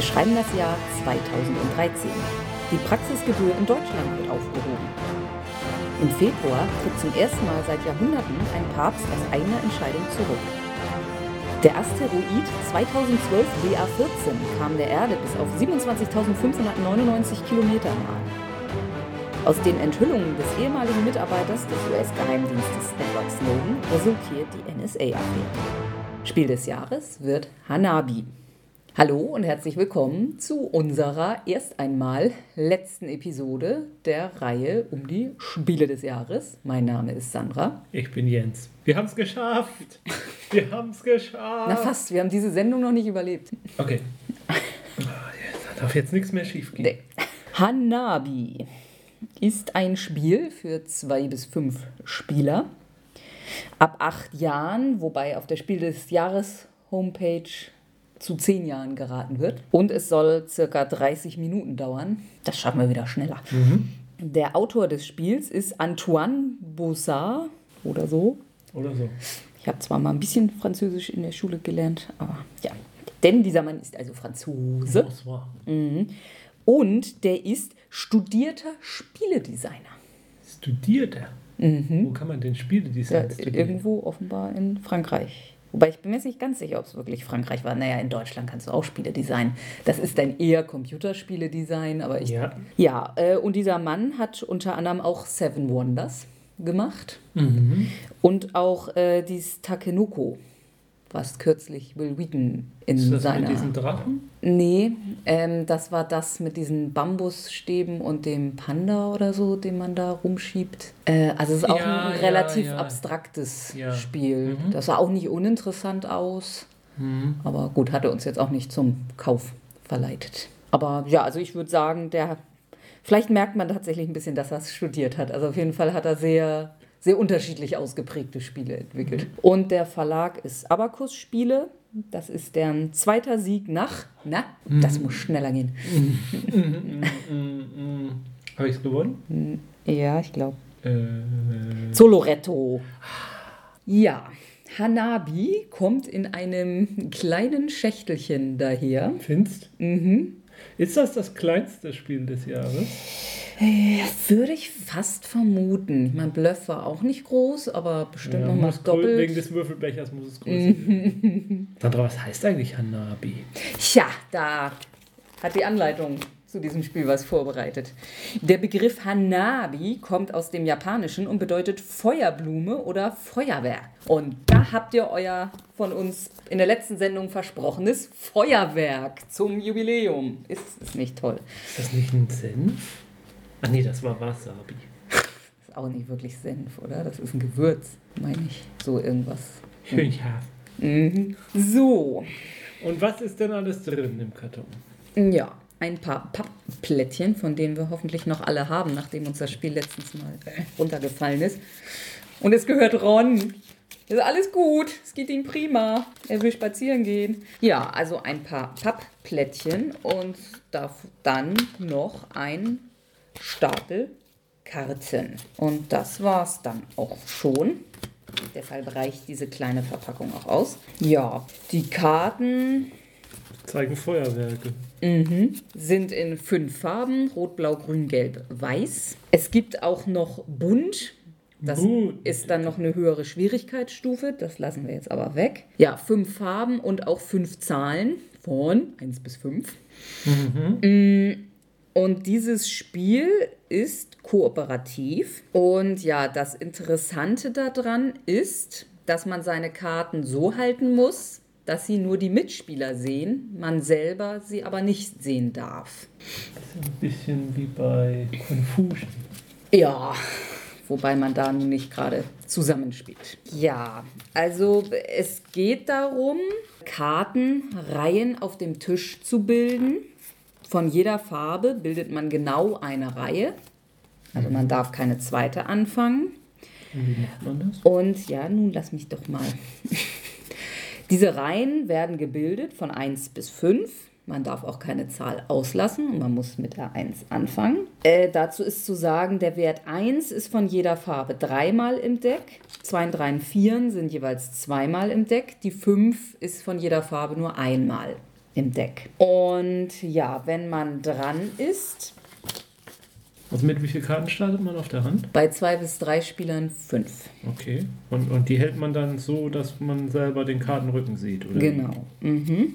Wir schreiben das Jahr 2013. Die Praxisgebühr in Deutschland wird aufgehoben. Im Februar tritt zum ersten Mal seit Jahrhunderten ein Papst aus eigener Entscheidung zurück. Der Asteroid 2012 BA14 kam der Erde bis auf 27.599 Kilometer nahe. Aus den Enthüllungen des ehemaligen Mitarbeiters des US-Geheimdienstes Edward Snowden resultiert die NSA-Affäre. Spiel des Jahres wird Hanabi. Hallo und herzlich willkommen zu unserer erst einmal letzten Episode der Reihe um die Spiele des Jahres. Mein Name ist Sandra. Ich bin Jens. Wir haben es geschafft. Wir haben es geschafft. Na fast, wir haben diese Sendung noch nicht überlebt. Okay. Da darf jetzt nichts mehr schief gehen. Nee. Hanabi ist ein Spiel für zwei bis fünf Spieler ab acht Jahren, wobei auf der Spiel des Jahres Homepage zu zehn Jahren geraten wird. Und es soll circa 30 Minuten dauern. Das schaffen wir wieder schneller. Der Autor des Spiels ist Antoine Bossard oder so. Oder so. Ich habe zwar mal ein bisschen Französisch in der Schule gelernt, aber ja. Denn dieser Mann ist also Franzose Bonsoir. und der ist studierter Spieledesigner. Studiert er? Wo kann man denn Ja, Spieledesign studieren? irgendwo offenbar in Frankreich. Wobei ich bin mir jetzt nicht ganz sicher, ob es wirklich Frankreich war. Naja, in Deutschland kannst du auch Spiele designen. Das ist dann eher Computerspiele-Design, aber ich. Ja. Ja, äh, und dieser Mann hat unter anderem auch Seven Wonders gemacht Mhm. und auch äh, dieses Takenoko, was kürzlich Will Wheaton in Ist das seiner. mit diesen Drachen? Nee, ähm, das war das mit diesen Bambusstäben und dem Panda oder so, den man da rumschiebt. Äh, also es ist auch Ja, ein ja, relativ ja. abstraktes Ja. Spiel. Mhm. Das sah auch nicht uninteressant aus, Mhm. aber gut, hatte uns jetzt auch nicht zum Kauf verleitet. Aber ja, also ich würde sagen, der vielleicht merkt man tatsächlich ein bisschen, dass er es studiert hat. Also auf jeden Fall hat er sehr sehr unterschiedlich ausgeprägte Spiele entwickelt. Und der Verlag ist Abacus Spiele. Das ist deren zweiter Sieg nach, na, das muss schneller gehen. Mhm. Habe ich es gewonnen? Ja, ich glaube. Äh, Soloretto. Ja, Hanabi kommt in einem kleinen Schächtelchen daher. Findest? Mhm. Ist das das kleinste Spiel des Jahres? Würde ich fast vermuten. Ich meine, Bluff war auch nicht groß, aber bestimmt noch mal doppelt. Wegen des Würfelbechers muss es größer sein. Sandra, was heißt eigentlich Hanabi? Tja, da hat die Anleitung zu diesem Spiel was vorbereitet. Der Begriff Hanabi kommt aus dem Japanischen und bedeutet Feuerblume oder Feuerwehr. Und da habt ihr euer von uns in der letzten Sendung versprochenes Feuerwerk zum Jubiläum. Ist es nicht toll? Ist das nicht ein Senf? Ach nee, das war Wasabi. Ist auch nicht wirklich Senf, oder? Das ist ein Gewürz, meine ich. So irgendwas. Schön scharf. Mhm. So, Und was ist denn alles drin im Karton? Ja, ein paar Pappplättchen, von denen wir hoffentlich noch alle haben, nachdem uns das Spiel letztens mal runtergefallen ist. Und es gehört Ron. Ist alles gut, es geht ihm prima. Er will spazieren gehen. Ja, also ein paar Pappplättchen und dann noch ein Stapel Karten. Und das war's dann auch schon. Deshalb reicht diese kleine Verpackung auch aus. Ja, die Karten Zeigen Feuerwerke. sind in fünf Farben: Rot, Blau, Grün, Gelb, Weiß. Es gibt auch noch Bunt. Das Bunt. ist dann noch eine höhere Schwierigkeitsstufe. Das lassen wir jetzt aber weg. Ja, fünf Farben und auch fünf Zahlen von 1 bis 5. Und dieses Spiel ist kooperativ. Und ja, das Interessante daran ist, dass man seine Karten so halten muss, dass sie nur die Mitspieler sehen, man selber sie aber nicht sehen darf. Ein bisschen wie bei Confusion. Ja, wobei man da nun nicht gerade zusammenspielt. Ja, also es geht darum, Kartenreihen auf dem Tisch zu bilden. Von jeder Farbe bildet man genau eine Reihe. Also man darf keine zweite anfangen. Das? Und ja, nun lass mich doch mal. Diese Reihen werden gebildet von 1 bis 5. Man darf auch keine Zahl auslassen und man muss mit der 1 anfangen. Äh, dazu ist zu sagen, der Wert 1 ist von jeder Farbe dreimal im Deck. 2, 3 und 4 sind jeweils zweimal im Deck. Die 5 ist von jeder Farbe nur einmal. im Deck. Und ja, wenn man dran ist, Also mit wie vielen Karten startet man auf der Hand? bei zwei bis drei Spielern fünf. Okay. Und, und die hält man dann so, dass man selber den Kartenrücken sieht, oder? Genau. Mhm.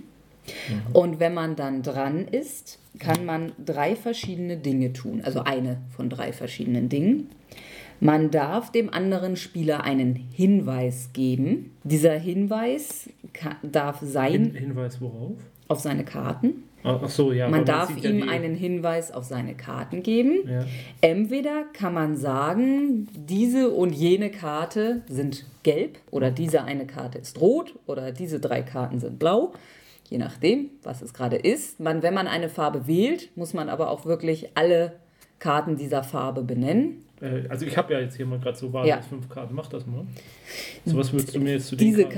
Und wenn man dann dran ist, kann man drei verschiedene Dinge tun. Also eine von drei verschiedenen Dingen. Man darf dem anderen Spieler einen Hinweis geben. Dieser Hinweis darf Hin, sein Hinweis worauf? auf seine Karten. Ach so, ja. Man darf ja ihm die- einen Hinweis auf seine Karten geben. Ja. Entweder kann man sagen, diese und jene Karte sind gelb oder diese eine Karte ist rot oder diese drei Karten sind blau, je nachdem, was es gerade ist. Man, wenn man eine Farbe wählt, muss man aber auch wirklich alle Karten dieser Farbe benennen. Äh, Also ich habe ja jetzt hier mal gerade so wahllos Ja. fünf Karten. Mach das mal. So was würdest du mir jetzt zu den Diese Karten-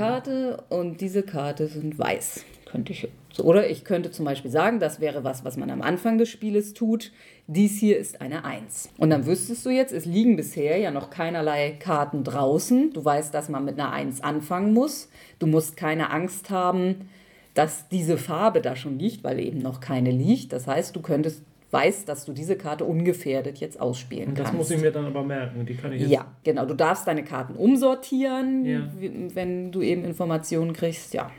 Karte und diese Karte sind weiß. Könnte ich so. Oder ich könnte zum Beispiel sagen, das wäre was, was man am Anfang des Spieles tut. Dies hier ist eine 1. Und dann wüsstest du jetzt, es liegen bisher ja noch keinerlei Karten draußen. Du weißt, dass man mit einer 1 anfangen muss. Du musst keine Angst haben, dass diese Farbe da schon liegt, weil eben noch keine liegt. Das heißt, du könntest, weißt, dass du diese Karte ungefährdet jetzt ausspielen Und das kannst. muss ich mir dann aber merken. Die kann ich jetzt. Ja, genau. Du darfst deine Karten umsortieren, Ja. wenn du eben Informationen kriegst. Ja.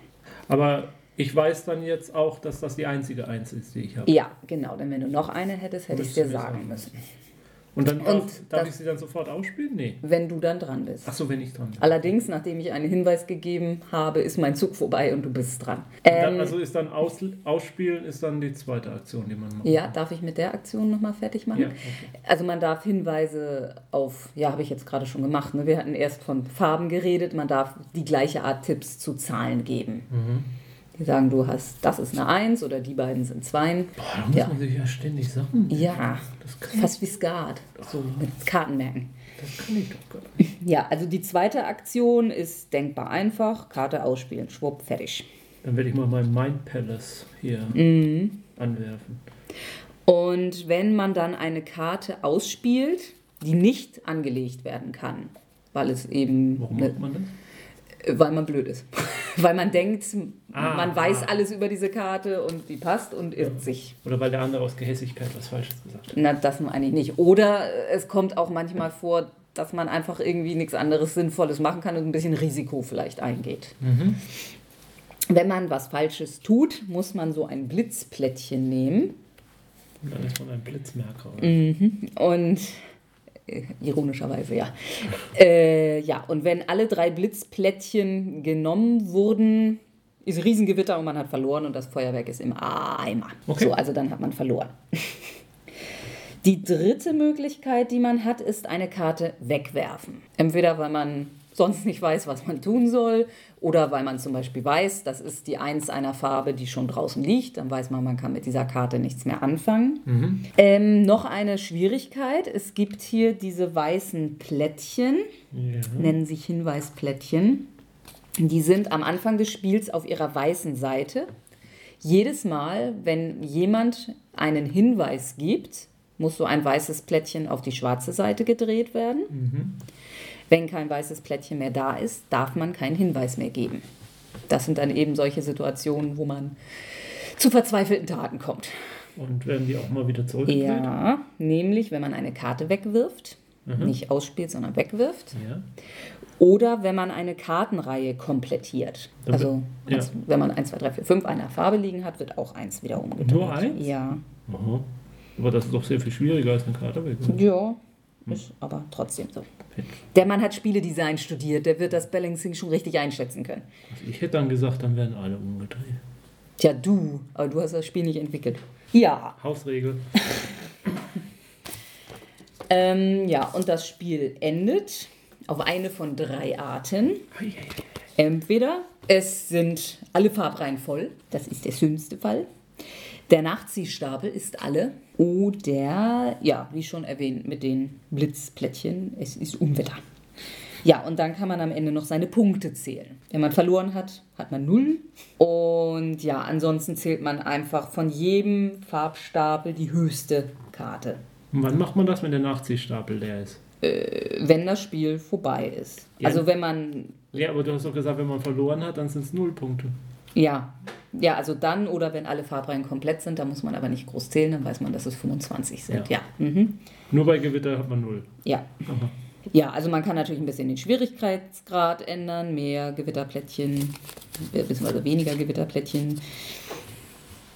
Aber ich weiß dann jetzt auch, dass das die einzige Eins ist, die ich habe. Ja, genau. Denn wenn du noch eine hättest, hätte ich dir sagen müssen. Und dann darf, Und darf ich sie dann sofort ausspielen? Nee. Wenn du dann dran bist. Ach so, wenn ich dran bin. Allerdings, nachdem ich einen Hinweis gegeben habe, ist mein Zug vorbei und du bist dran. Ähm, also ist dann aus, ausspielen ist dann die zweite Aktion, die man macht. ja, darf ich mit der Aktion nochmal fertig machen? Ja, okay. Also man darf Hinweise auf, ja, habe ich jetzt gerade schon gemacht. Ne? Wir hatten erst von Farben geredet. Man darf die gleiche Art Tipps zu Zahlen geben. Mhm. Die sagen, du hast, das ist eine Eins oder die beiden sind Zweien. Boah, da muss Ja. man sich ja ständig Sachen. Ja, Das kann, fast wie Skat, so mit Kartenmerken. das kann ich doch gar nicht. Ja, also die zweite Aktion ist denkbar einfach. Karte ausspielen, schwupp, fertig. Dann werde ich mal mein Mind Palace hier Mhm. anwerfen. Und wenn man dann eine Karte ausspielt, die nicht angelegt werden kann, weil es eben, Warum macht man das? Weil man blöd ist. weil man denkt, Ah, man weiß ah. alles über diese Karte und die passt und irrt sich. Oder weil der andere aus Gehässigkeit was Falsches gesagt hat. Na, das meine ich nicht. Oder es kommt auch manchmal vor, dass man einfach irgendwie nichts anderes Sinnvolles machen kann und ein bisschen Risiko vielleicht eingeht. Wenn man was Falsches tut, muss man so ein Blitzplättchen nehmen Und dann ist man ein Blitzmerker. Mhm. und ironischerweise ja. Äh, ja, und wenn alle drei Blitzplättchen genommen wurden, ist Riesengewitter und man hat verloren und das Feuerwerk ist im Eimer. Okay. So, also dann hat man verloren. Die dritte Möglichkeit, die man hat, ist eine Karte wegwerfen. Entweder weil man sonst nicht weiß, was man tun soll, oder weil man zum Beispiel weiß, das ist die Eins einer Farbe, die schon draußen liegt. Dann weiß man, man kann mit dieser Karte nichts mehr anfangen. Ähm, noch eine Schwierigkeit: Es gibt hier diese weißen Plättchen, Ja. nennen sich Hinweisplättchen. Die sind am Anfang des Spiels auf ihrer weißen Seite. Jedes Mal, wenn jemand einen Hinweis gibt, muss so ein weißes Plättchen auf die schwarze Seite gedreht werden. Wenn kein weißes Plättchen mehr da ist, darf man keinen Hinweis mehr geben. Das sind dann eben solche Situationen, wo man zu verzweifelten Taten kommt. Und werden die auch mal wieder zurückgedreht? Ja, nämlich wenn man eine Karte wegwirft, nicht ausspielt, sondern wegwirft. Ja. Oder wenn man eine Kartenreihe komplettiert. Dann Also wird- ja. eins, wenn man 1, 2, 3, 4, 5 einer Farbe liegen hat, wird auch eins wieder umgedreht. Nur eins? Ja. Aha. Aber das ist doch sehr viel schwieriger als eine Karte weg. oder? Ja, ist aber trotzdem so. Der Mann hat Spieledesign studiert, der wird das Balancing schon richtig einschätzen können. Also ich hätte dann gesagt, dann werden alle umgedreht. Tja, du, aber du hast das Spiel nicht entwickelt. Ja, Hausregel. ähm, ja, und das Spiel endet auf eine von drei Arten. Entweder es sind alle Farbreihen voll, das ist der schlimmste Fall. Der Nachziehstapel ist alle. Oder, ja, wie schon erwähnt, mit den Blitzplättchen, es ist Unwetter. Ja, und dann kann man am Ende noch seine Punkte zählen. Wenn man verloren hat, hat man null. Und ja, ansonsten zählt man einfach von jedem Farbstapel die höchste Karte, Und wann macht man das, wenn der Nachziehstapel leer ist? wenn das Spiel vorbei ist. Ja. Also wenn man Ja, aber du hast doch gesagt, wenn man verloren hat, dann sind es null Punkte. Ja, Ja, also dann oder wenn alle Farbreihen komplett sind, da muss man aber nicht groß zählen, dann weiß man, dass es 25 sind. Ja. ja. Mhm. Nur bei Gewitter hat man null. Ja. Aha. Ja, also man kann natürlich ein bisschen den Schwierigkeitsgrad ändern, mehr Gewitterplättchen, beziehungsweise weniger Gewitterplättchen.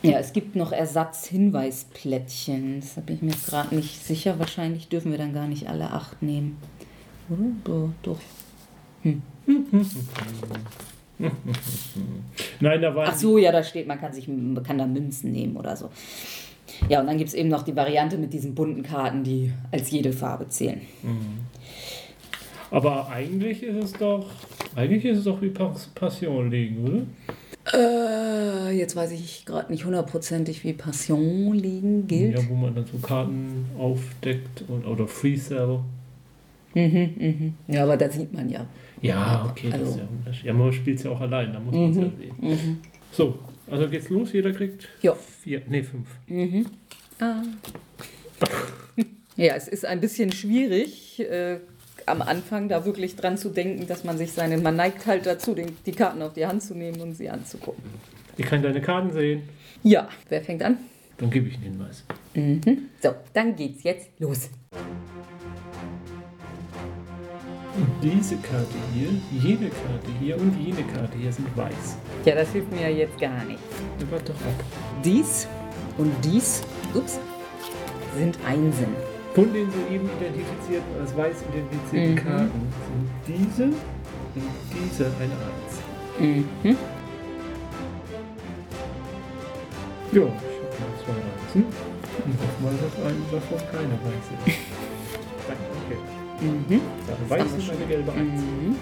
Ja, es gibt noch Ersatzhinweisplättchen. Das bin ich mir jetzt gerade nicht sicher. Wahrscheinlich dürfen wir dann gar nicht alle acht nehmen. Oder? Doch. doch. Hm. Nein, da war. Ach so, ja, da steht, man kann sich man kann da Münzen nehmen oder so. Ja, und dann gibt es eben noch die Variante mit diesen bunten Karten, die als jede Farbe zählen. Mhm. Aber eigentlich ist es doch, eigentlich ist es doch wie Passion liegen, oder? Äh, jetzt weiß ich gerade nicht hundertprozentig, wie Passion liegen gilt. Ja, wo man dann so Karten aufdeckt und, oder Freestyle. Mhm, mhm. Ja, aber da sieht man ja. Ja, okay, also. das ist ja Unterschied. Ja, man spielt es ja auch allein, da muss man es mhm, ja sehen. Mhm. So, also geht's los, jeder kriegt ja. vier, nee, fünf. Mhm. Ah. ja, es ist ein bisschen schwierig, äh, am Anfang da wirklich dran zu denken, dass man sich seine, man neigt halt dazu, den, die Karten auf die Hand zu nehmen und sie anzugucken. Ich kann deine Karten sehen. Ja, wer fängt an? Dann gebe ich einen Hinweis. Mhm. So, dann geht's jetzt los. Diese Karte hier, jene Karte hier und jene Karte hier sind weiß. Ja, das hilft mir ja jetzt gar nicht. Ja, warte doch ab. Dies und dies, ups, sind Einsen. Von den soeben identifizierten, als weiß identifizierten mhm. Karten sind diese und diese eine Eins. Mhm. Ja, ich habe mal zwei Einsen. Und hoffe mal, dass eine davon keine weiße ist. Mhm. Eine weiße und eine gelbe Eins. Mhm.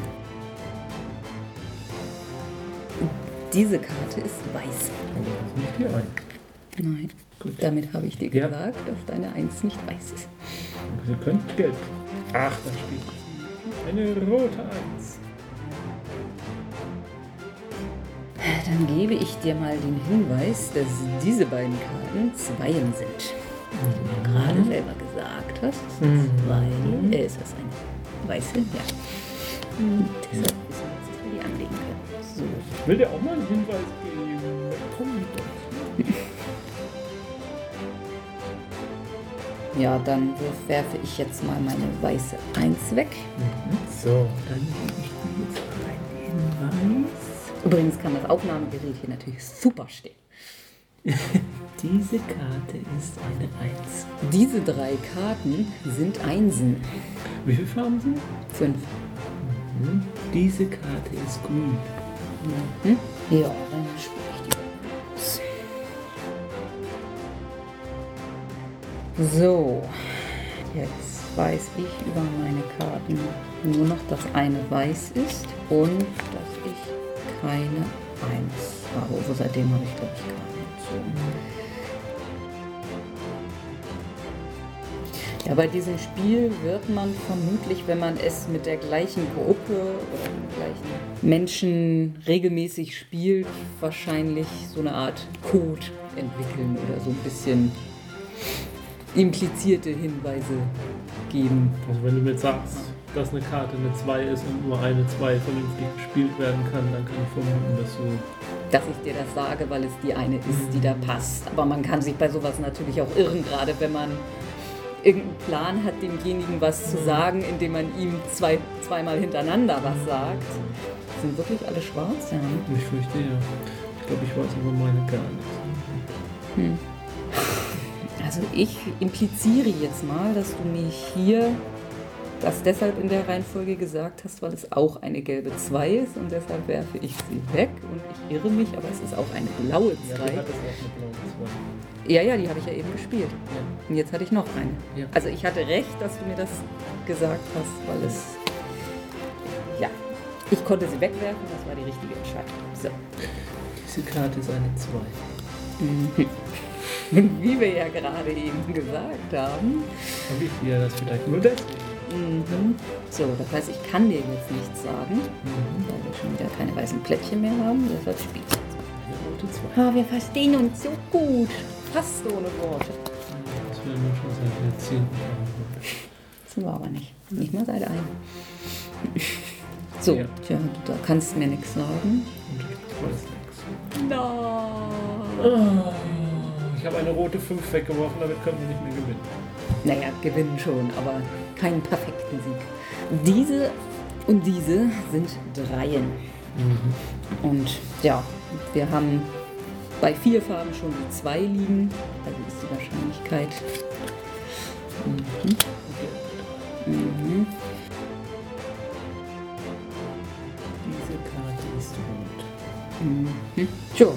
Diese Karte ist weiß. Aber das ist nicht die Eins. Nein. Gut. Damit habe ich dir ja. gesagt, dass deine Eins nicht weiß ist. Sie könnt gelb. Ach, da spielt eine rote Eins. Dann gebe ich dir mal den Hinweis, dass diese beiden Karten Zweien sind. Wie du mir gerade mhm. selber gesagt hast. Mhm. Zwei. Äh, ist das eine weiße? Ja. Und deshalb wissen wir wir die anlegen können. So. Will der auch mal einen Hinweis geben? Komm doch. Ja, dann werfe ich jetzt mal meine weiße 1 weg. Mhm. So, dann gebe ich dir jetzt einen Hinweis. Übrigens kann das Aufnahmegerät hier natürlich super stehen. Diese Karte ist eine 1. Diese drei Karten sind Einsen. Wie viele Farben sind? Fünf. Mhm. Diese Karte ist grün. Mhm. Ja, dann spiele ich die So, jetzt weiß ich über meine Karten nur noch, dass eine weiß ist und dass ich keine 1 habe. Also seitdem habe ich, glaube ich, keine. Ja, bei diesem Spiel wird man vermutlich, wenn man es mit der gleichen Gruppe oder den gleichen Menschen regelmäßig spielt, wahrscheinlich so eine Art Code entwickeln oder so ein bisschen implizierte Hinweise geben. Also wenn du mir sagst, dass eine Karte eine 2 ist und nur eine 2 vernünftig gespielt werden kann, dann kann ich vermuten, dass du... Dass ich dir das sage, weil es die eine ist, die da passt. Aber man kann sich bei sowas natürlich auch irren, gerade wenn man irgendeinen Plan hat, demjenigen was zu mhm. sagen, indem man ihm zwei, zweimal hintereinander was sagt. Sind wirklich alle schwarz? Ja. Ich fürchte ja. Ich glaube, ich weiß aber meine gar nicht. Hm. Also ich impliziere jetzt mal, dass du mir hier das deshalb in der Reihenfolge gesagt hast, weil es auch eine gelbe 2 ist und deshalb werfe ich sie weg und ich irre mich, aber es ist auch eine blaue 2. Ja, ja, ja, die habe ich ja eben gespielt. Ja. Und jetzt hatte ich noch eine. Ja. Also ich hatte recht, dass du mir das gesagt hast, weil es... Ja, ich konnte sie wegwerfen, das war die richtige Entscheidung. So. Diese Karte ist eine 2. Mhm. Wie wir ja gerade eben gesagt haben. Und ich ja das vielleicht nur deswegen. Mhm. So, das heißt, ich kann dir jetzt nichts sagen, mhm. weil wir schon wieder keine weißen Plättchen mehr haben. Deshalb spiele ich jetzt rote 2. Ah, wir verstehen uns so gut. Fast ohne Worte. Das werden wir schon seit Jahrzehnten haben. Sind wir aber nicht. Nicht mal seit einem. So, ja. tja, du da kannst mir nichts sagen. Und ich weiß nichts. Oh, ich habe eine rote 5 weggeworfen, damit können wir nicht mehr gewinnen. Naja, gewinnen schon, aber keinen perfekten Sieg. Diese und diese sind Dreien. Mhm. Und ja, wir haben bei vier Farben schon die zwei liegen, also ist die Wahrscheinlichkeit. Mhm. Mhm. Diese Karte ist rot. Mhm. So,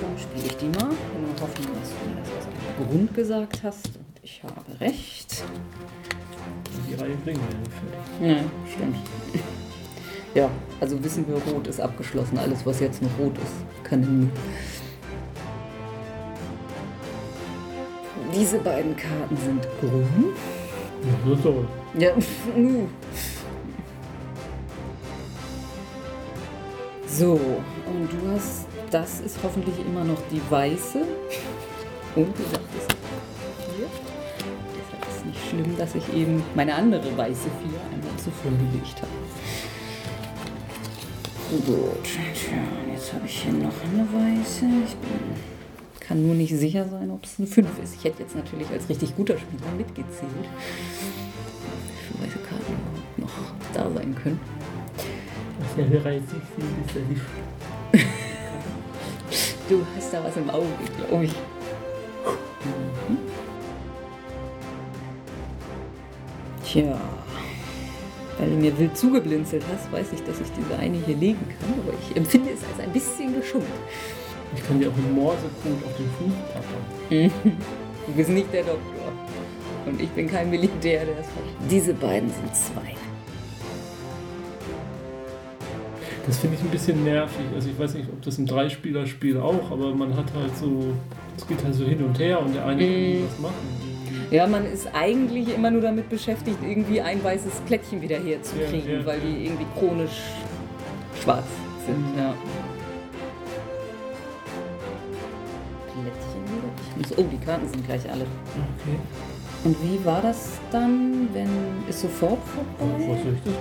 dann spiele ich die mal. Der Hoffnung, dass du mir das aus Grund gesagt hast. Ich habe recht. Die Reihe bringen wir ja fertig. Ja, stimmt. Ja, also wissen wir, Rot ist abgeschlossen. Alles, was jetzt noch rot ist, kann nie. Diese beiden Karten sind grün. Ja, so toll. Ja, So, und du hast, das ist hoffentlich immer noch die weiße. Und du sagtest schlimm, dass ich eben meine andere weiße 4 einmal zu früh gelegt habe. Gut, tja, jetzt habe ich hier noch eine weiße. Ich bin, kann nur nicht sicher sein, ob es eine 5 ist. Ich hätte jetzt natürlich als richtig guter Spieler mitgezählt. Wie weiße Karten noch da sein können. Was höherreizig sind, ist ja nicht. du hast da was im Auge, glaube ich. Tja. Weil du mir wild zugeblinzelt hast, weiß ich, dass ich diese eine hier legen kann, aber ich empfinde es als ein bisschen geschummelt. Ich kann dir auch einen Morsecode auf den Fuß packen. du bist nicht der Doktor. Und ich bin kein Militär, der es versteht. Diese beiden sind zwei. Das finde ich ein bisschen nervig. Also ich weiß nicht, ob das ein Dreispieler-Spiel auch, aber man hat halt so, es geht halt so hin und her und der eine mm. kann was machen. Ja, man ist eigentlich immer nur damit beschäftigt, irgendwie ein weißes Plättchen wieder herzukriegen, ja, ja, weil die irgendwie chronisch schwarz sind. Mhm. Ja. Plättchen wieder? oh, die Karten sind gleich alle. Okay. Und wie war das dann, wenn ist sofort vorbei? Was soll ich das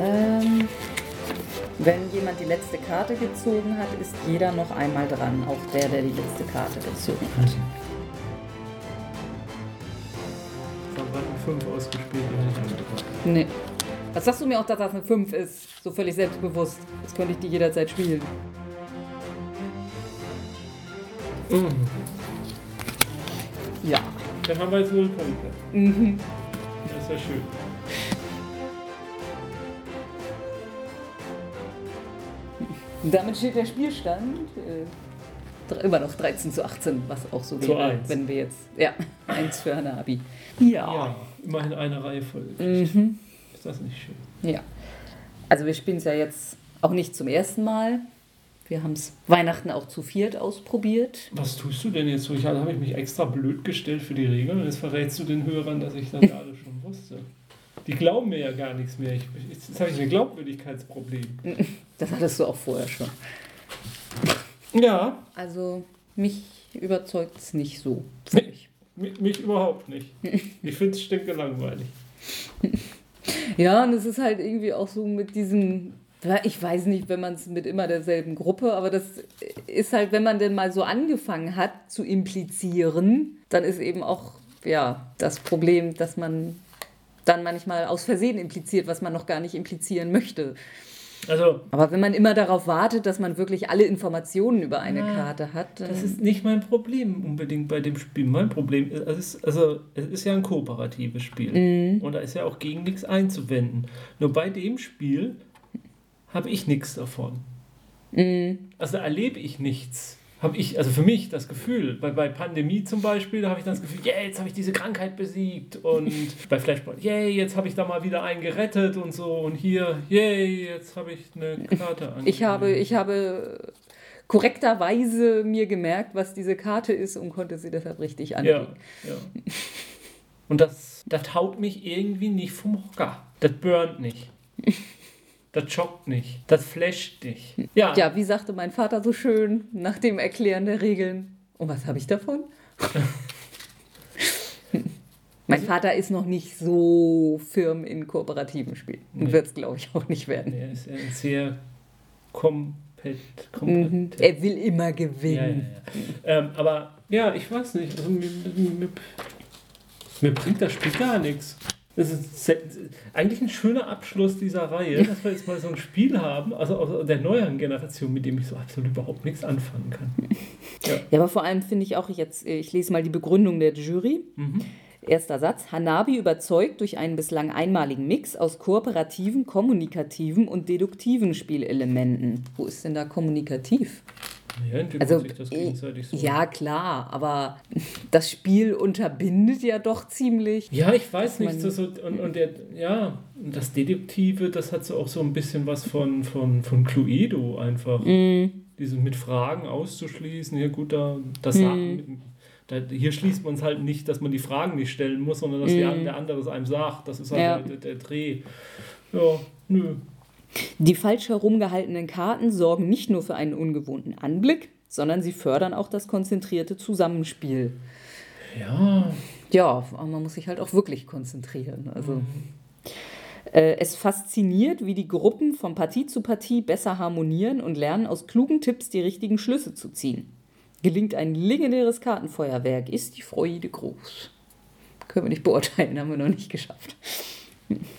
ähm, wenn jemand die letzte Karte gezogen hat, ist jeder noch einmal dran, auch der, der die letzte Karte gezogen hat. 5 ausgespielt. Nee. Was sagst du mir auch, dass das eine 5 ist? So völlig selbstbewusst. Das könnte ich die jederzeit spielen. Mhm. Ja. Dann haben wir jetzt 0 Punkte. Mhm. Das ist ja schön. Damit steht der Spielstand äh, immer noch 13 zu 18, was auch so wäre, wenn wir jetzt. Ja, 1 für Hanabi. Ja. ja immerhin eine Reihe voll. Mhm. Ist das nicht schön? Ja. Also wir spielen es ja jetzt auch nicht zum ersten Mal. Wir haben es Weihnachten auch zu viert ausprobiert. Was tust du denn jetzt so? Ich habe ich mich extra blöd gestellt für die Regeln und jetzt verrätst du den Hörern, dass ich das alles schon wusste. Die glauben mir ja gar nichts mehr. Ich, jetzt habe ich ein Glaubwürdigkeitsproblem. Das hattest du auch vorher schon. Ja. Also mich überzeugt es nicht so. Mich, mich, überhaupt nicht. Ich finde es stinkelangweilig. Ja, und es ist halt irgendwie auch so mit diesem, ich weiß nicht, wenn man es mit immer derselben Gruppe, aber das ist halt, wenn man denn mal so angefangen hat zu implizieren, dann ist eben auch ja, das Problem, dass man dann manchmal aus Versehen impliziert, was man noch gar nicht implizieren möchte. Also, Aber wenn man immer darauf wartet, dass man wirklich alle Informationen über eine na, Karte hat. Das ist nicht mein Problem unbedingt bei dem Spiel. Mein Problem ist, es ist, also, es ist ja ein kooperatives Spiel. Mhm. Und da ist ja auch gegen nichts einzuwenden. Nur bei dem Spiel habe ich nichts davon. Mhm. Also erlebe ich nichts habe ich, also für mich das Gefühl, bei, bei Pandemie zum Beispiel, da habe ich dann das Gefühl, yeah, jetzt habe ich diese Krankheit besiegt und bei Flashpoint, yay, yeah, jetzt habe ich da mal wieder einen gerettet und so und hier, yay, yeah, jetzt habe ich eine Karte an. Ich habe, ich habe korrekterweise mir gemerkt, was diese Karte ist und konnte sie deshalb richtig anlegen. Ja, ja. Und das, das haut mich irgendwie nicht vom Hocker. Das burnt nicht. Das schockt nicht. Das flasht dich. Ja. Ja, wie sagte mein Vater so schön nach dem Erklären der Regeln. Und was habe ich davon? mein Vater ist noch nicht so firm in kooperativen Spielen. Und nee. wird es, glaube ich, auch nicht werden. Er ist ein sehr kom Mhm. Er will immer gewinnen. Ja, ja, ähm, aber ja, ich weiß nicht. Also, mir, mir, mir bringt das Spiel gar nichts. Das ist eigentlich ein schöner Abschluss dieser Reihe, dass wir jetzt mal so ein Spiel haben, also aus der neueren Generation, mit dem ich so absolut überhaupt nichts anfangen kann. Ja, ja aber vor allem finde ich auch jetzt, ich lese mal die Begründung der Jury. Mhm. Erster Satz. Hanabi überzeugt durch einen bislang einmaligen Mix aus kooperativen, kommunikativen und deduktiven Spielelementen. Wo ist denn da kommunikativ? Ja, also, sich das gegenseitig so. Ja, klar, aber das Spiel unterbindet ja doch ziemlich. Ja, ich weiß nicht. So, und, und der, ja, das Deduktive, das hat so auch so ein bisschen was von, von, von Cluedo einfach. Mm. Dieses mit Fragen auszuschließen. Ja, gut, da, das mm. da, hier schließt man es halt nicht, dass man die Fragen nicht stellen muss, sondern dass mm. der andere es einem sagt. Das ist halt ja. der, der Dreh. Ja, nö. Die falsch herumgehaltenen Karten sorgen nicht nur für einen ungewohnten Anblick, sondern sie fördern auch das konzentrierte Zusammenspiel. Ja. Ja, aber man muss sich halt auch wirklich konzentrieren. Also. Mhm. Äh, es fasziniert, wie die Gruppen von Partie zu Partie besser harmonieren und lernen, aus klugen Tipps die richtigen Schlüsse zu ziehen. Gelingt ein legendäres Kartenfeuerwerk, ist die Freude groß. Können wir nicht beurteilen, haben wir noch nicht geschafft.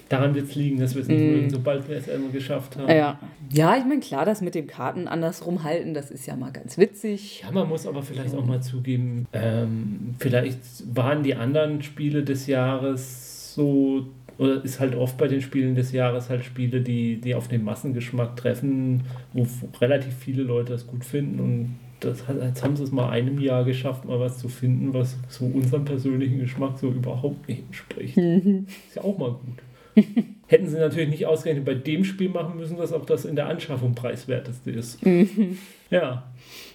Daran wird es liegen, dass wir es nicht mm. mögen, sobald wir es einmal geschafft haben. Ja, ja ich meine, klar, das mit den Karten andersrum halten, das ist ja mal ganz witzig. Ja, man muss aber vielleicht auch mal zugeben, ähm, vielleicht waren die anderen Spiele des Jahres so, oder ist halt oft bei den Spielen des Jahres halt Spiele, die, die auf den Massengeschmack treffen, wo relativ viele Leute das gut finden und das, jetzt haben sie es mal einem Jahr geschafft, mal was zu finden, was so unserem persönlichen Geschmack so überhaupt nicht entspricht. Mhm. Ist ja auch mal gut. Hätten sie natürlich nicht ausgerechnet bei dem Spiel machen müssen, dass auch das in der Anschaffung preiswerteste ist. Mhm. Ja.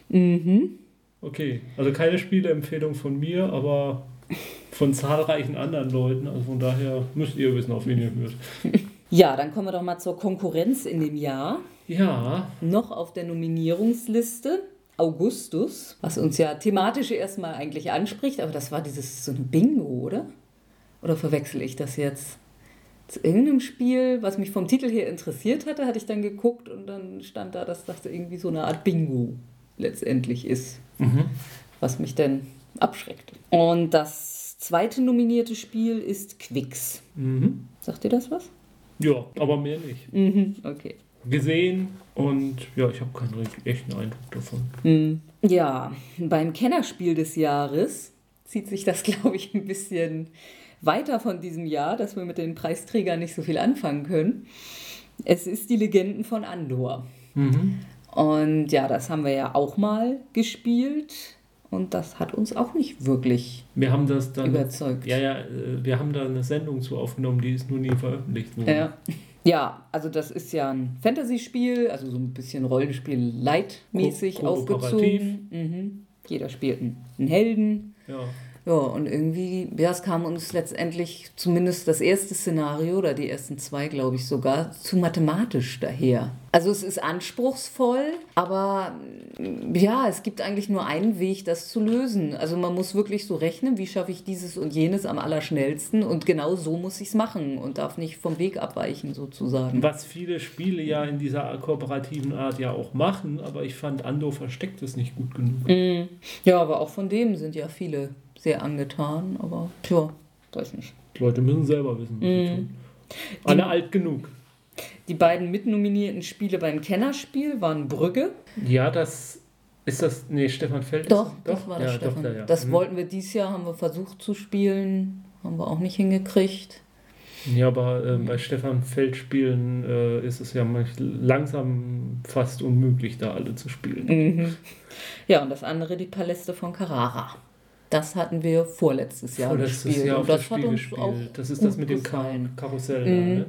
Mhm. Okay, also keine Spieleempfehlung von mir, aber von zahlreichen anderen Leuten. Also von daher müsst ihr wissen, auf wen ihr hört. Ja, dann kommen wir doch mal zur Konkurrenz in dem Jahr. Ja. Noch auf der Nominierungsliste Augustus, was uns ja thematisch erstmal eigentlich anspricht, aber das war dieses so ein Bingo, oder? Oder verwechsel ich das jetzt? Zu irgendeinem Spiel, was mich vom Titel her interessiert hatte, hatte ich dann geguckt und dann stand da, dass das irgendwie so eine Art Bingo letztendlich ist, mhm. was mich dann abschreckt. Und das zweite nominierte Spiel ist Quicks. Mhm. Sagt ihr das was? Ja, aber mehr nicht. Mhm, okay gesehen und ja, ich habe keinen echten Eindruck davon. Hm. Ja, beim Kennerspiel des Jahres zieht sich das, glaube ich, ein bisschen weiter von diesem Jahr, dass wir mit den Preisträgern nicht so viel anfangen können. Es ist die Legenden von Andor. Mhm. Und ja, das haben wir ja auch mal gespielt. Und das hat uns auch nicht wirklich wir haben das dann, überzeugt. Ja, ja, äh, wir haben da eine Sendung zu aufgenommen, die ist nur nie veröffentlicht worden. Ja. Ja, also das ist ja ein Fantasy-Spiel, also so ein bisschen Rollenspiel-Light-mäßig aufgezogen. Mhm. Jeder spielt einen Helden. Ja. Ja, und irgendwie, ja, es kam uns letztendlich zumindest das erste Szenario oder die ersten zwei, glaube ich sogar, zu mathematisch daher. Also es ist anspruchsvoll, aber ja, es gibt eigentlich nur einen Weg, das zu lösen. Also man muss wirklich so rechnen, wie schaffe ich dieses und jenes am allerschnellsten und genau so muss ich es machen und darf nicht vom Weg abweichen sozusagen. Was viele Spiele ja in dieser kooperativen Art ja auch machen, aber ich fand Ando versteckt es nicht gut genug. Mm. Ja, aber auch von dem sind ja viele sehr angetan, aber tja, weiß nicht. Die Leute müssen selber wissen, was mm. sie tun. Alle die, alt genug. Die beiden mitnominierten Spiele beim Kennerspiel waren Brügge. Ja, das ist das. Nee, Stefan Feld. Doch, das doch? war das ja, Stefan. Doch, ja. Das mhm. wollten wir dieses Jahr, haben wir versucht zu spielen, haben wir auch nicht hingekriegt. Ja, aber äh, bei Stefan Feld spielen äh, ist es ja langsam fast unmöglich, da alle zu spielen. Mhm. Ja, und das andere die Paläste von Carrara. Das hatten wir vorletztes Jahr vorletztes gespielt. Jahr und das, das hat uns gespielt. auch Das ist das mit dem Kar Karussell. Mhm. Ne?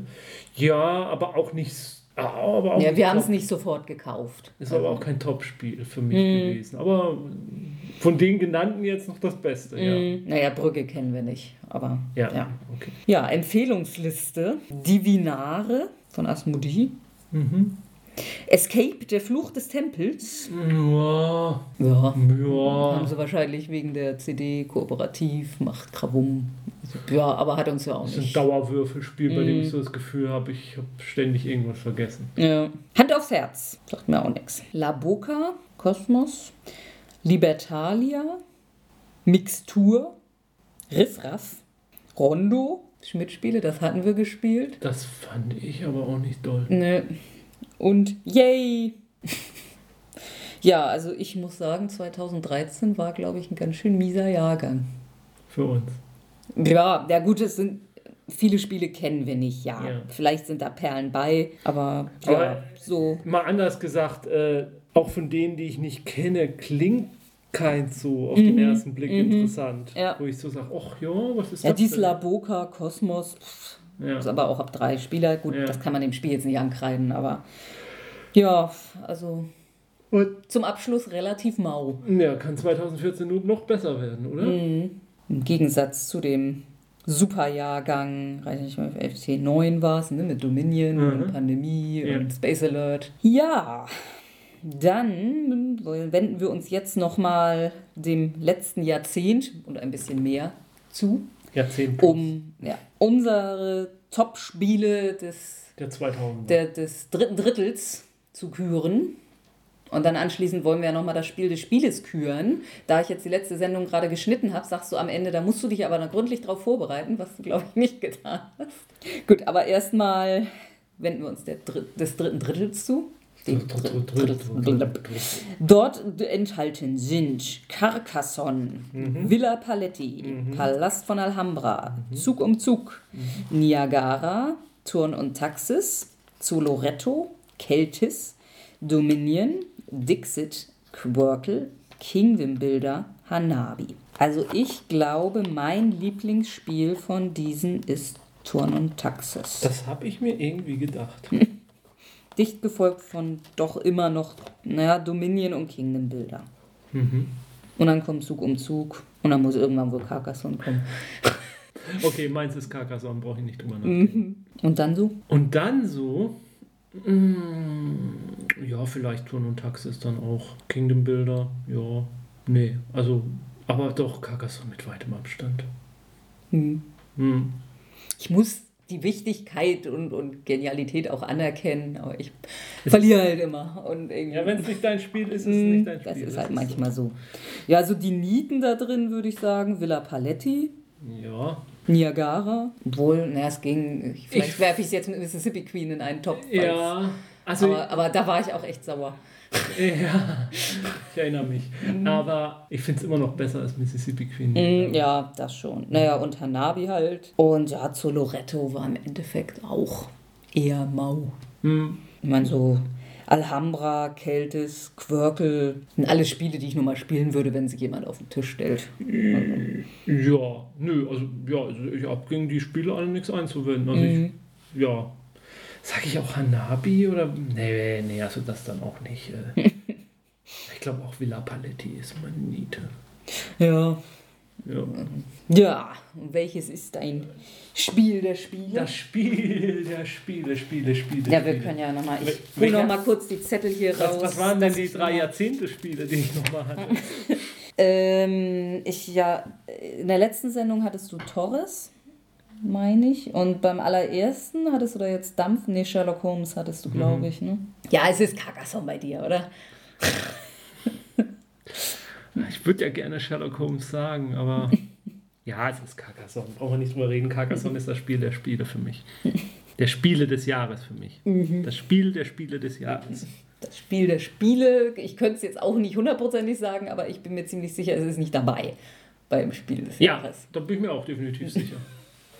Ja, aber auch nicht. Aber auch ja, wir haben es nicht sofort gekauft. Ist also. aber auch kein Top-Spiel für mich mhm. gewesen. Aber von den genannten jetzt noch das Beste. Ja. Mhm. Naja, Brücke kennen wir nicht. Aber ja. Ja, okay. ja Empfehlungsliste: Divinare von Asmodi. Mhm. Escape, der Fluch des Tempels. Ja. Ja. Ja. Haben sie wahrscheinlich wegen der CD kooperativ, macht Krawum. Ja, aber hat uns ja auch Das ist ein nicht. Dauerwürfelspiel, bei Mhm. dem ich so das Gefühl habe, ich habe ständig irgendwas vergessen. Ja. Hand aufs Herz, sagt mir auch nichts. La Boca, Kosmos, Libertalia, Mixtur, Riffraff, Rondo, Schmidt-Spiele, das hatten wir gespielt. Das fand ich aber auch nicht doll. Ne. Und yay! ja, also ich muss sagen, 2013 war, glaube ich, ein ganz schön mieser Jahrgang. Für uns. Ja, ja gut, es sind viele Spiele kennen wir nicht, ja. Ja. Vielleicht sind da Perlen bei, aber, ja, Aber- so. Mal anders gesagt, äh, auch von denen, die ich nicht kenne, klingt keins so auf den ersten Blick interessant. Mhm. Ja. Wo ich so sage, ach ja, was ist Ja, das? dies denn? La Boca, Kosmos, pff, Ja. ist aber auch ab drei Spieler. Gut, Ja. das kann man dem Spiel jetzt nicht ankreiden, aber ja, also Und, zum Abschluss relativ mau. ja, kann 2014 nur noch besser werden, oder? Mhm. Im Gegensatz zu dem Superjahrgang, weiß nicht mehr, FC 9 war es, ne, mit Dominion Mhm. und Pandemie Ja. und Space Alert. Ja, dann wenden wir uns jetzt nochmal dem letzten Jahrzehnt und ein bisschen mehr zu, Jahrzehnt um ja, unsere Top-Spiele des, der 2000. der, des dritten Drittels zu küren. Und dann anschließend wollen wir ja nochmal das Spiel des Spieles küren. Da ich jetzt die letzte Sendung gerade geschnitten habe, sagst du am Ende, da musst du dich aber noch gründlich darauf vorbereiten, was du, glaube ich, nicht getan hast. Gut, aber erstmal wenden wir uns der Dritt, des dritten Drittels zu. Dort enthalten sind Carcassonne, Villa Paletti, Palast von Alhambra, Zug um Zug, Niagara, Turn und Taxis, Zoloretto, Keltis, Dominion, Dixit, Quirtle, Kingdom Builder, Hanabi. Also ich glaube, mein Lieblingsspiel von diesen ist Turn und Taxis. Das habe ich mir irgendwie gedacht. Dicht gefolgt von doch immer noch, naja, Dominion und Kingdom Builder. Mhm. Und dann kommt Zug um Zug und dann muss irgendwann wohl Carcassonne kommen. Okay, meins ist Carcassonne, brauche ich nicht drüber nachdenken. Und dann so? Und dann so, mm, ja, vielleicht Turn und Taxis dann auch. Kingdom Builder, ja. Nee, also, aber doch Carcassonne mit weitem Abstand. Hm. Hm. Ich muss die Wichtigkeit und, und Genialität auch anerkennen, aber ich verliere halt immer. Und Ja, wenn es nicht dein Spiel ist, ist es Hm, nicht dein Spiel. das ist halt manchmal so. Ja, also die Nieten da drin würde ich sagen, Villa Paletti, Ja, Niagara. Obwohl, naja, es ging, vielleicht Ich- werfe ich es jetzt mit Mississippi Queen in einen Topf. ja. Also, aber, aber da war ich auch echt sauer. Ja, ich erinnere mich. Aber ich finde es immer noch besser als Mississippi Queen. Mm, ja, das schon. Naja, und Hanabi halt. Und ja, zu Loretto war im Endeffekt auch eher mau. Hm. Ich meine, so Alhambra, Keltis, Quirkel, sind alles Spiele, die ich nur mal spielen würde, wenn sich jemand auf den Tisch stellt. Ja, nö, also, ja, also ich habe gegen die Spiele alle nichts einzuwenden. Also Mhm. ich, ja. Sag ich auch Hanabi oder? Nee, nee, also das dann auch nicht. äh. ich glaube auch Villa Paletti ist meine Niete. Ja. Ja. Ja, und welches ist dein Spiel der Spiele? Das Spiel der Spiele, Spiele, Spiele. ja, wir Spiele. können ja nochmal, ich hole nochmal kurz die Zettel hier raus. Was, was waren denn die drei Jahrzehnte-Spiele, die ich nochmal hatte? Ähm, ich ja, in der letzten Sendung hattest du Torres, meine ich. Und beim allerersten hattest du da jetzt Dampf? Nee, Sherlock Holmes hattest du, glaube ich, ne? Ja, es ist Carcassonne bei dir, oder? Ich würde ja gerne Sherlock Holmes sagen, aber ja, es ist Carcassonne. Brauchen wir nicht drüber reden. Carcassonne ist das Spiel der Spiele für mich. Der Spiele des Jahres für mich. Das Spiel der Spiele des Jahres. Das Spiel der Spiele, ich könnte es jetzt auch nicht hundertprozentig sagen, aber ich bin mir ziemlich sicher, es ist nicht dabei beim Spiel des Ja, Jahres. da bin ich mir auch definitiv sicher.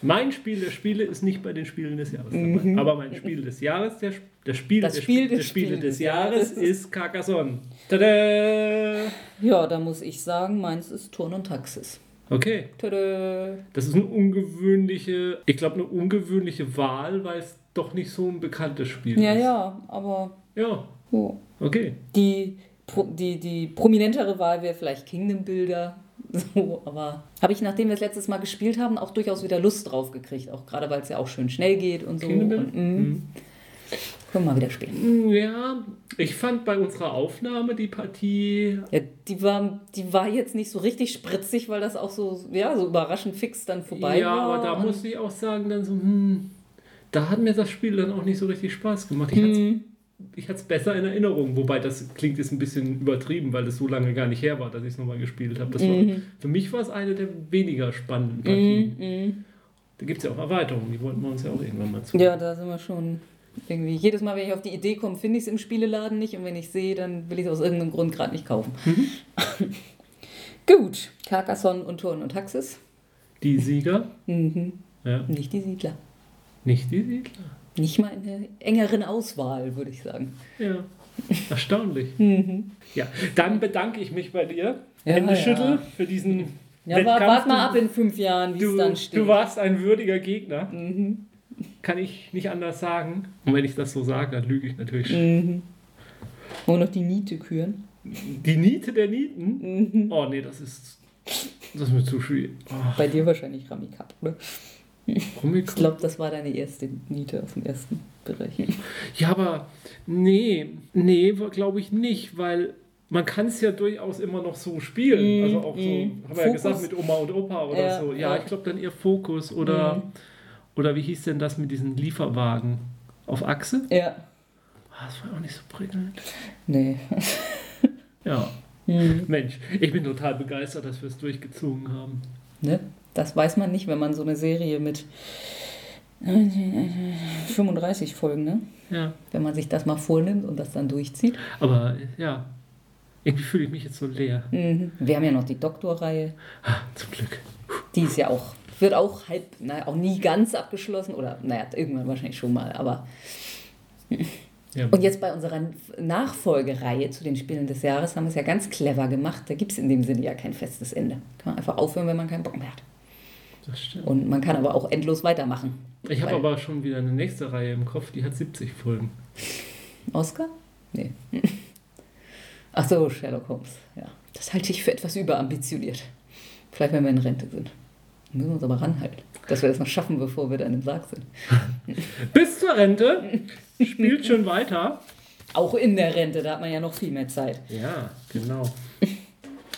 Mein Spiel der Spiele ist nicht bei den Spielen des Jahres dabei. Aber mein Spiel des Jahres, der, das Spiel, Das der, Spiel der des Spiele Spiel des des Jahres ist Carcassonne. Tada! Ja, da muss ich sagen, meins ist Turn und Taxis. Okay, Tada! das ist eine ungewöhnliche, ich glaube eine ungewöhnliche Wahl, weil es doch nicht so ein bekanntes Spiel Ja, ist. ja, aber Ja, oh. okay. Die, die, die prominentere Wahl wäre vielleicht Kingdom Builder. So, aber habe ich, nachdem wir das letztes Mal gespielt haben, auch durchaus wieder Lust drauf gekriegt. Auch gerade, weil es ja auch schön schnell geht und so. Und, mm, Mhm. Können wir mal wieder spielen. Ja, ich fand bei unserer Aufnahme die Partie. Ja, die war, die war jetzt nicht so richtig spritzig, weil das auch so, ja, so überraschend fix dann vorbei ja, war. aber da muss ich auch sagen, dann so, hm, da hat mir das Spiel dann auch nicht so richtig Spaß gemacht. Ich Hm. hatte es besser in Erinnerung, wobei das klingt jetzt ein bisschen übertrieben, weil es so lange gar nicht her war, dass ich es nochmal gespielt habe. Mhm. für mich war es eine der weniger spannenden Partien. Da gibt es ja auch Erweiterungen, die wollten wir uns ja auch irgendwann mal zu. Ja, da sind wir schon irgendwie. Jedes Mal, wenn ich auf die Idee komme, finde ich es im Spieleladen nicht. Und wenn ich sehe, dann will ich es aus irgendeinem Grund gerade nicht kaufen. Mhm. Gut, Carcassonne und Turn und Taxis. Die Sieger, Mhm. ja, Nicht die Siedler. nicht die Siedler. Nicht mal in der engeren Auswahl, würde ich sagen. Ja, erstaunlich. Ja, dann bedanke ich mich bei dir. Ja, Hände ja. schüttel für diesen Ja, wa- Wettkampf. wart mal ab in fünf Jahren, wie es Du, dann steht. du warst ein würdiger Gegner. Mhm. Kann ich nicht anders sagen. Und wenn ich das so sage, dann lüge ich natürlich. Mhm. Und noch die Niete küren. Die Niete der Nieten? Mhm. Oh nee, das ist. Das ist mir zu schwierig. Oh, Bei dir wahrscheinlich Ramikap, oder? Comic. Ich glaube, das war deine erste Niete auf dem ersten Bereich. Ja, aber nee, nee, glaube ich nicht, weil man kann es ja durchaus immer noch so spielen. Mm, also auch so, mm. haben wir ja gesagt, mit Oma und Opa oder Ja, so. Ja, ja. ich glaube dann eher Fokus oder, oder wie hieß denn das mit diesen Lieferwagen? Auf Achse? Ja. Ah, das war auch nicht so prickelnd. Nee. Ja. Mhm. Mensch, ich bin total begeistert, dass wir es durchgezogen haben. Ne? Das weiß man nicht, wenn man so eine Serie mit 35 Folgen, ne? Ja. Wenn man sich das mal vornimmt und das dann durchzieht. Aber ja, irgendwie fühle ich mich jetzt so leer. Mhm. Wir haben ja noch die Doktorreihe. Ah, zum Glück. Die ist ja auch, wird auch halb, naja, auch nie ganz abgeschlossen. Oder, naja, irgendwann wahrscheinlich schon mal. Aber Ja. Und jetzt bei unserer Nachfolgereihe zu den Spielen des Jahres haben wir es ja ganz clever gemacht. Da gibt es in dem Sinne ja kein festes Ende. Kann man einfach aufhören, wenn man keinen Bock mehr hat. Das stimmt. Und man kann aber auch endlos weitermachen. Ich habe aber schon wieder eine nächste Reihe im Kopf, die hat 70 Folgen. Oscar? Nee. Ach so, Sherlock Holmes. Ja. Das halte ich für etwas überambitioniert. Vielleicht, wenn wir in Rente sind. Müssen wir uns aber ranhalten, dass wir das noch schaffen, bevor wir dann im Sarg sind. Bis zur Rente. Spielt schon weiter. Auch in der Rente, da hat man ja noch viel mehr Zeit. Ja, genau.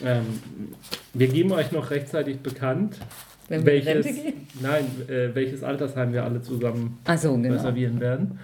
ähm, wir geben euch noch rechtzeitig bekannt, Wenn wir welches, Rente gehen? nein, äh, welches Altersheim wir alle zusammen so, genau. reservieren werden.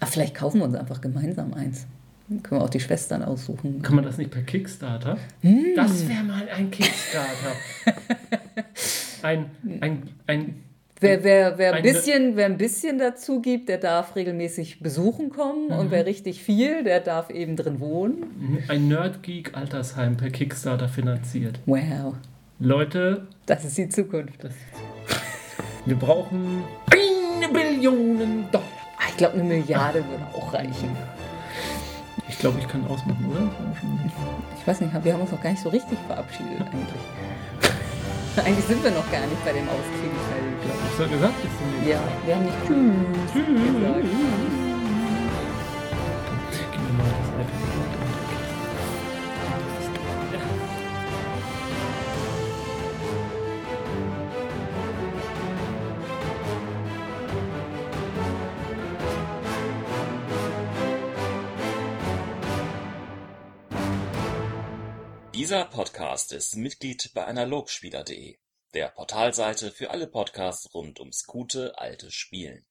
Ach, vielleicht kaufen wir uns einfach gemeinsam eins. Dann können wir auch die Schwestern aussuchen. Kann man das nicht per Kickstarter? Hm. Das wäre mal ein Kickstarter. ein, ein, ein, Wer, wer, wer, ein bisschen, wer ein bisschen dazu gibt, der darf regelmäßig besuchen kommen. Und Mhm. wer richtig viel, der darf eben drin wohnen. ein Nerdgeek Altersheim per Kickstarter finanziert. Wow, Leute, das ist die Zukunft. das, wir brauchen eine Billion Dollar. Ah, Ich glaube, eine Milliarde würde auch reichen. Ich glaube, ich kann ausmachen, oder? Ich weiß nicht, wir haben uns noch gar nicht so richtig verabschiedet eigentlich. eigentlich sind wir noch gar nicht bei dem Ausklingen-Teil. Ich glaube, ich habe gesagt, nächsten Ja, wir haben nicht Tschüss gesagt. Gib mir mal das iPad. Dieser Podcast ist Mitglied bei analogspieler.de, der Portalseite für alle Podcasts rund ums gute alte Spielen.